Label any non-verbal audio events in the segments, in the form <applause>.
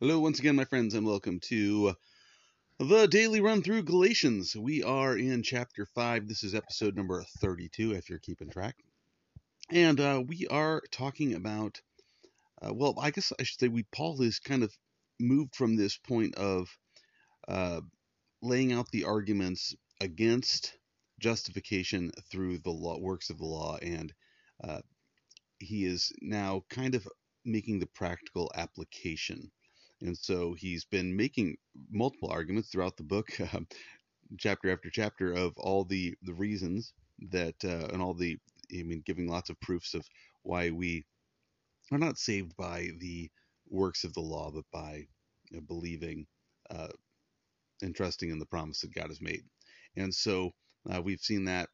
Hello, once again, my friends, and welcome to the daily run through Galatians. We are in chapter 5. This is episode number 32, if you're keeping track. And uh, we are talking about, uh, well, I guess I should say, we Paul is kind of moved from this point of uh, laying out the arguments against justification through the law, works of the law, and uh, he is now kind of making the practical application. And so he's been making multiple arguments throughout the book, uh, <laughs> chapter after chapter, of all the, the reasons that, uh, and all the, I mean, giving lots of proofs of why we are not saved by the works of the law, but by you know, believing uh, and trusting in the promise that God has made. And so uh, we've seen that,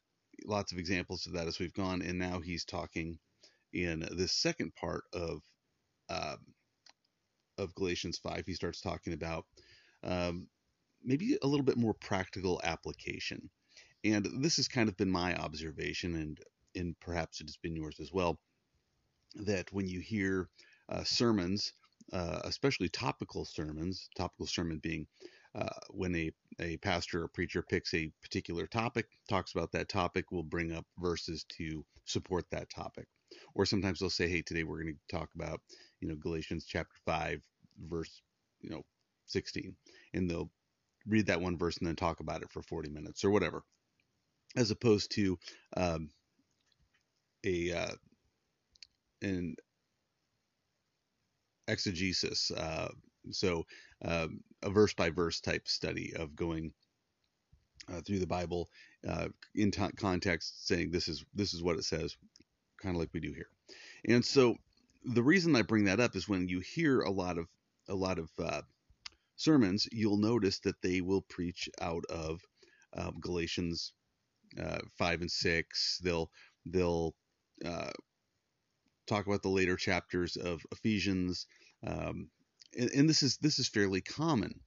lots of examples of that as we've gone, and now he's talking in this second part of um, of Galatians 5, he starts talking about um, maybe a little bit more practical application. And this has kind of been my observation, and, and perhaps it has been yours as well, that when you hear uh, sermons, uh, especially topical sermons, topical sermon being uh, when a, a pastor or preacher picks a particular topic, talks about that topic, will bring up verses to support that topic. Or sometimes they'll say, hey, today we're going to talk about, you know, Galatians chapter 5, verse, you know, 16. And they'll read that one verse and then talk about it for 40 minutes or whatever. As opposed to um, a, uh, an exegesis. Uh, so um, a verse by verse type study of going uh, through the Bible uh, in t- context, saying this is this is what it says, kind of like we do here. And so the reason I bring that up is when you hear a lot of a lot of uh, sermons, you'll notice that they will preach out of um, Galatians uh, five and six. They'll they'll uh, talk about the later chapters of Ephesians, um, and, and, this is this is fairly common.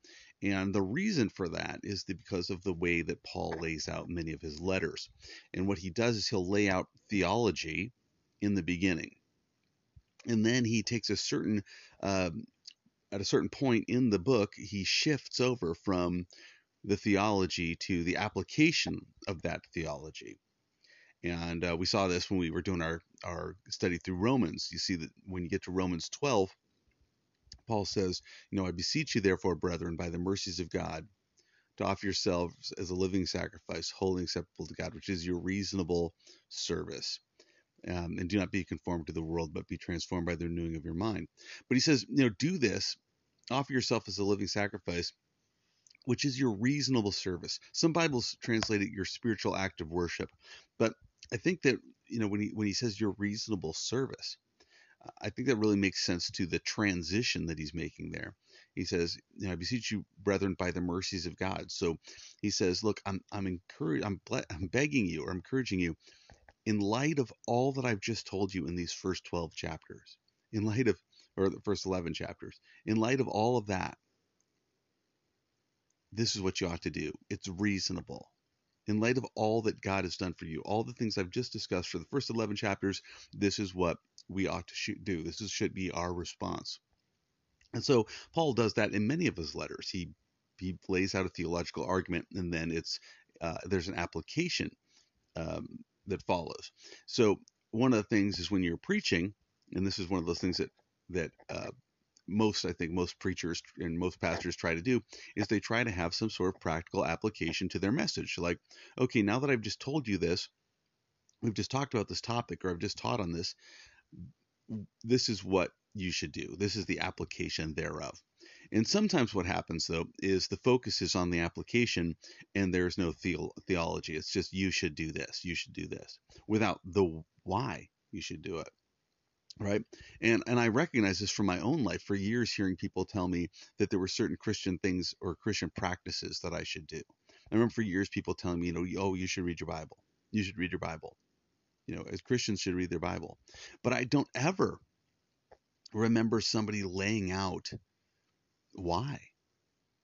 And the reason for that is because of the way that Paul lays out many of his letters. And what he does is he'll lay out theology in the beginning. And then he takes a certain, um, at a certain point in the book, he shifts over from the theology to the application of that theology. And uh, we saw this when we were doing our, our study through Romans. You see that when you get to Romans 12, Paul says, You know, I beseech you, therefore, brethren, by the mercies of God, to offer yourselves as a living sacrifice, holy and acceptable to God, which is your reasonable service um, and do not be conformed to the world, but be transformed by the renewing of your mind. But he says, you know, do this, offer yourself as a living sacrifice, which is your reasonable service. Some Bibles translate it your spiritual act of worship, but I think that you know when he when he says your reasonable service, I think that really makes sense to the transition that he's making there. He says, you know, I beseech you, brethren, by the mercies of God. So he says, look, I'm I'm encouraged, I'm, I'm begging you, or encouraging you in light of all that I've just told you in these first 12 chapters, in light of, or the first 11 chapters, in light of all of that, this is what you ought to do. It's reasonable. In light of all that God has done for you, all the things I've just discussed for the first 11 chapters, this is what we ought to do. This is, should be our response. And so Paul does that in many of his letters. He he lays out a theological argument, and then it's uh, there's an application um, that follows. So one of the things is when you're preaching, and this is one of those things that that uh, most I think most preachers and most pastors try to do is they try to have some sort of practical application to their message. Like, okay, now that I've just told you this, we've just talked about this topic, or I've just taught on this. This is what you should do. This is the application thereof. And sometimes what happens though is the focus is on the application and there's no the- theology. It's just you should do this, you should do this without the why you should do it. Right. And and I recognize this from my own life for years hearing people tell me that there were certain Christian things or Christian practices that I should do. I remember for years people telling me, you know, oh, you should read your Bible. You should read your Bible. You know, as Christians should read their Bible. But I don't ever remember somebody laying out why?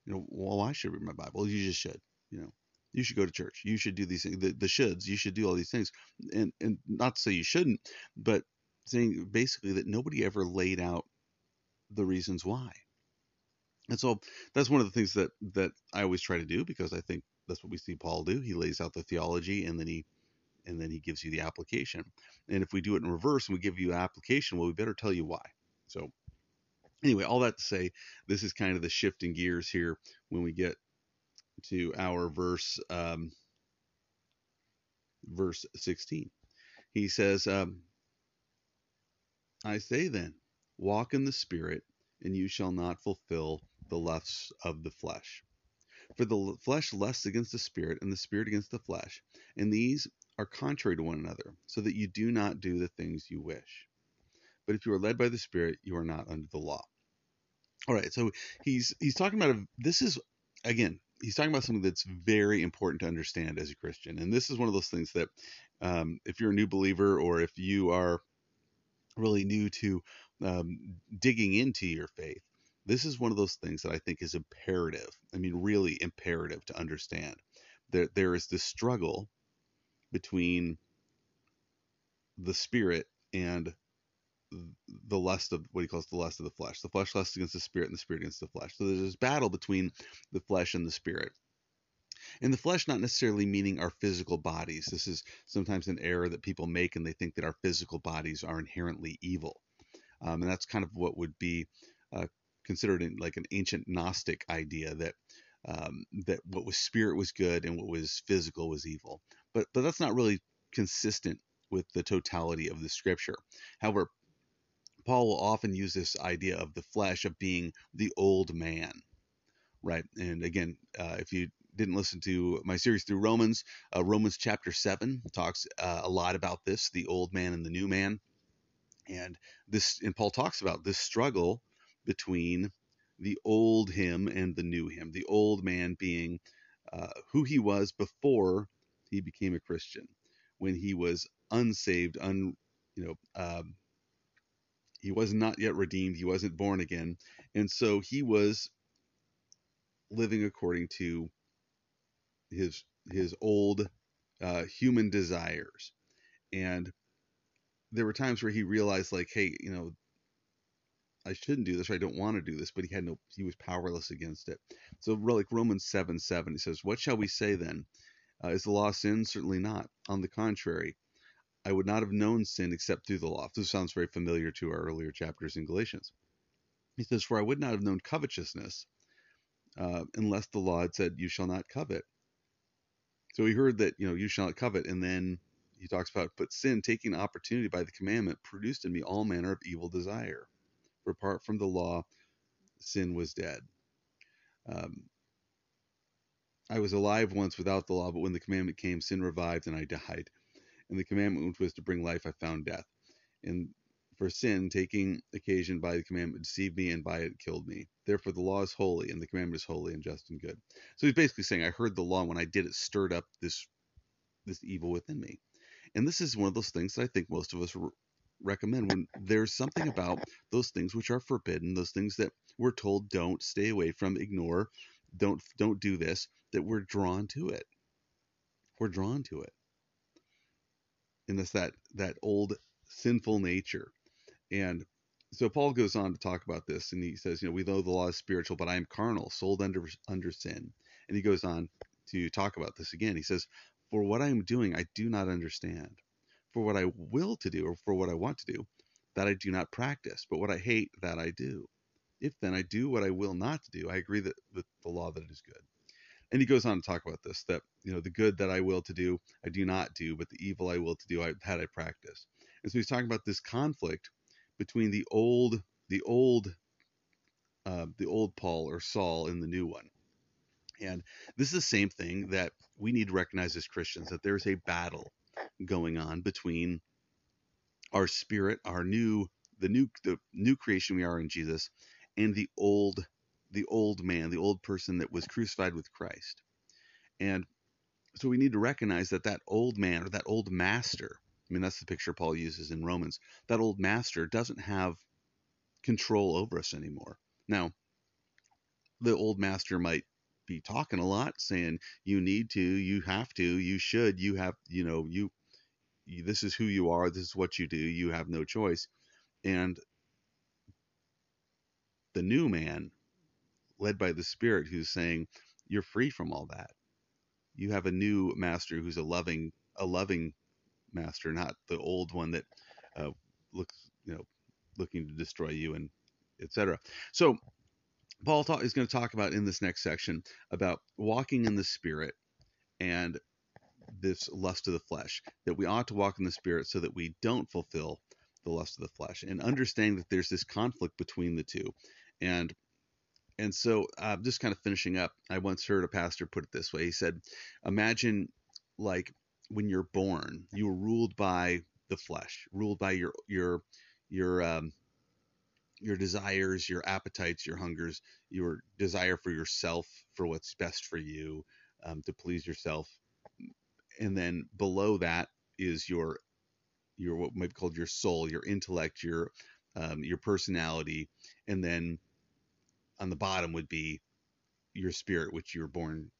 You know, well, I should read my Bible. You just should. You know, you should go to church. You should do these things. The, the shoulds. You should do all these things. And and not to say you shouldn't, but saying basically that nobody ever laid out the reasons why. And so that's one of the things that that I always try to do because I think that's what we see Paul do. He lays out the theology and then he and then he gives you the application. And if we do it in reverse and we give you application, well, we better tell you why. So anyway, all that to say, this is kind of the shifting gears here when we get to our verse um, verse 16. He says, um, I say then, walk in the Spirit, and you shall not fulfill the lusts of the flesh. For the flesh lusts against the Spirit, and the Spirit against the flesh, and these are contrary to one another, so that you do not do the things you wish. But if you are led by the Spirit, you are not under the law. All right, so he's he's talking about a, this is again he's talking about something that's very important to understand as a Christian, and this is one of those things that um, if you're a new believer or if you are really new to um, digging into your faith, this is one of those things that I think is imperative. I mean, really imperative to understand. That there is this struggle between the spirit and the lust of what he calls the lust of the flesh. The flesh lusts against the spirit, and the spirit against the flesh. So there's this battle between the flesh and the spirit. And the flesh, not necessarily meaning our physical bodies. This is sometimes an error that people make, and they think that our physical bodies are inherently evil. Um, and that's kind of what would be uh, considered in, like an ancient Gnostic idea that um, that what was spirit was good and what was physical was evil. But but that's not really consistent with the totality of the scripture. However, Paul will often use this idea of the flesh of being the old man, right? And again, uh, if you didn't listen to my series through Romans, uh, Romans chapter 7 talks uh, a lot about this the old man and the new man. And this, and Paul talks about this struggle between the old him and the new him, the old man being uh, who he was before he became a Christian, when he was unsaved, un, you know, um, he was not yet redeemed. He wasn't born again. And so he was living according to his his old uh, human desires. And there were times where he realized like, hey, you know, I shouldn't do this or I don't want to do this, but he had no he was powerless against it. So like Romans 7 7, he says, What shall we say then? Uh, is the law sin? Certainly not. On the contrary, I would not have known sin except through the law. This sounds very familiar to our earlier chapters in Galatians. He says, For I would not have known covetousness uh, unless the law had said, You shall not covet. So he heard that, you know, you shall not covet. And then he talks about, But sin, taking opportunity by the commandment, produced in me all manner of evil desire. For apart from the law, sin was dead. Um, I was alive once without the law, but when the commandment came, sin revived and I died and the commandment which was to bring life I found death. And for sin, taking occasion by the commandment, deceived me, and by it killed me. Therefore, the law is holy, and the commandment is holy and just and good. So he's basically saying, I heard the law, and when I did it, stirred up this this evil within me. And this is one of those things that I think most of us re- recommend when there's something about those things which are forbidden, those things that we're told don't stay away from, ignore, don't don't do this, that we're drawn to it. We're drawn to it and it's that that old sinful nature. And so Paul goes on to talk about this, and he says, you know, we know the law is spiritual, but I am carnal, sold under under sin. And he goes on to talk about this again. He says, for what I am doing, I do not understand. For what I will to do, or for what I want to do, that I do not practice. But what I hate, that I do. If then I do what I will not to do, I agree that with the law that it is good and he goes on to talk about this that you know the good that I will to do I do not do, but the evil I will to do I that I practice. And so he's talking about this conflict between the old the old uh, the old Paul or Saul and the new one. And this is the same thing that we need to recognize as Christians that there's a battle going on between our spirit, our new the new the new creation we are in Jesus, and the old the old man, the old person that was crucified with Christ. And so we need to recognize that that old man or that old master, I mean, that's the picture Paul uses in Romans, that old master doesn't have control over us anymore. Now, the old master might be talking a lot, saying, you need to, you have to, you should, you have, you know, you, you this is who you are, this is what you do, you have no choice. And the new man led by the Spirit, who's saying, You're free from all that. You have a new master who's a loving, a loving master, not the old one that uh, looks, you know, looking to destroy you and etc. So Paul talk, is going to talk about in this next section about walking in the Spirit and this lust of the flesh, that we ought to walk in the Spirit so that we don't fulfill the lust of the flesh, and understanding that there's this conflict between the two. And and so, uh, just kind of finishing up, I once heard a pastor put it this way. He said, "Imagine like when you're born, you were ruled by the flesh, ruled by your your your um, your desires, your appetites, your hungers, your desire for yourself, for what's best for you, um, to please yourself, and then below that is your your what might be called your soul, your intellect, your um, your personality, and then on the bottom would be your spirit, which you were born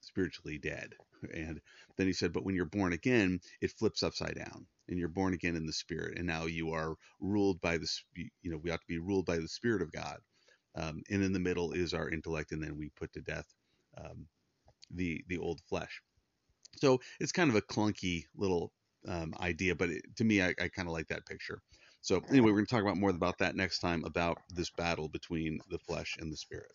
spiritually dead. And then he said, but when you're born again, it flips upside down, and you're born again in the spirit, and now you are ruled by the you know we ought to be ruled by the spirit of God. Um, and in the middle is our intellect, and then we put to death um, the the old flesh. So it's kind of a clunky little um, idea, but it, to me, I, I kind of like that picture. So anyway, we're going to talk about more about that next time about this battle between the flesh and the spirit.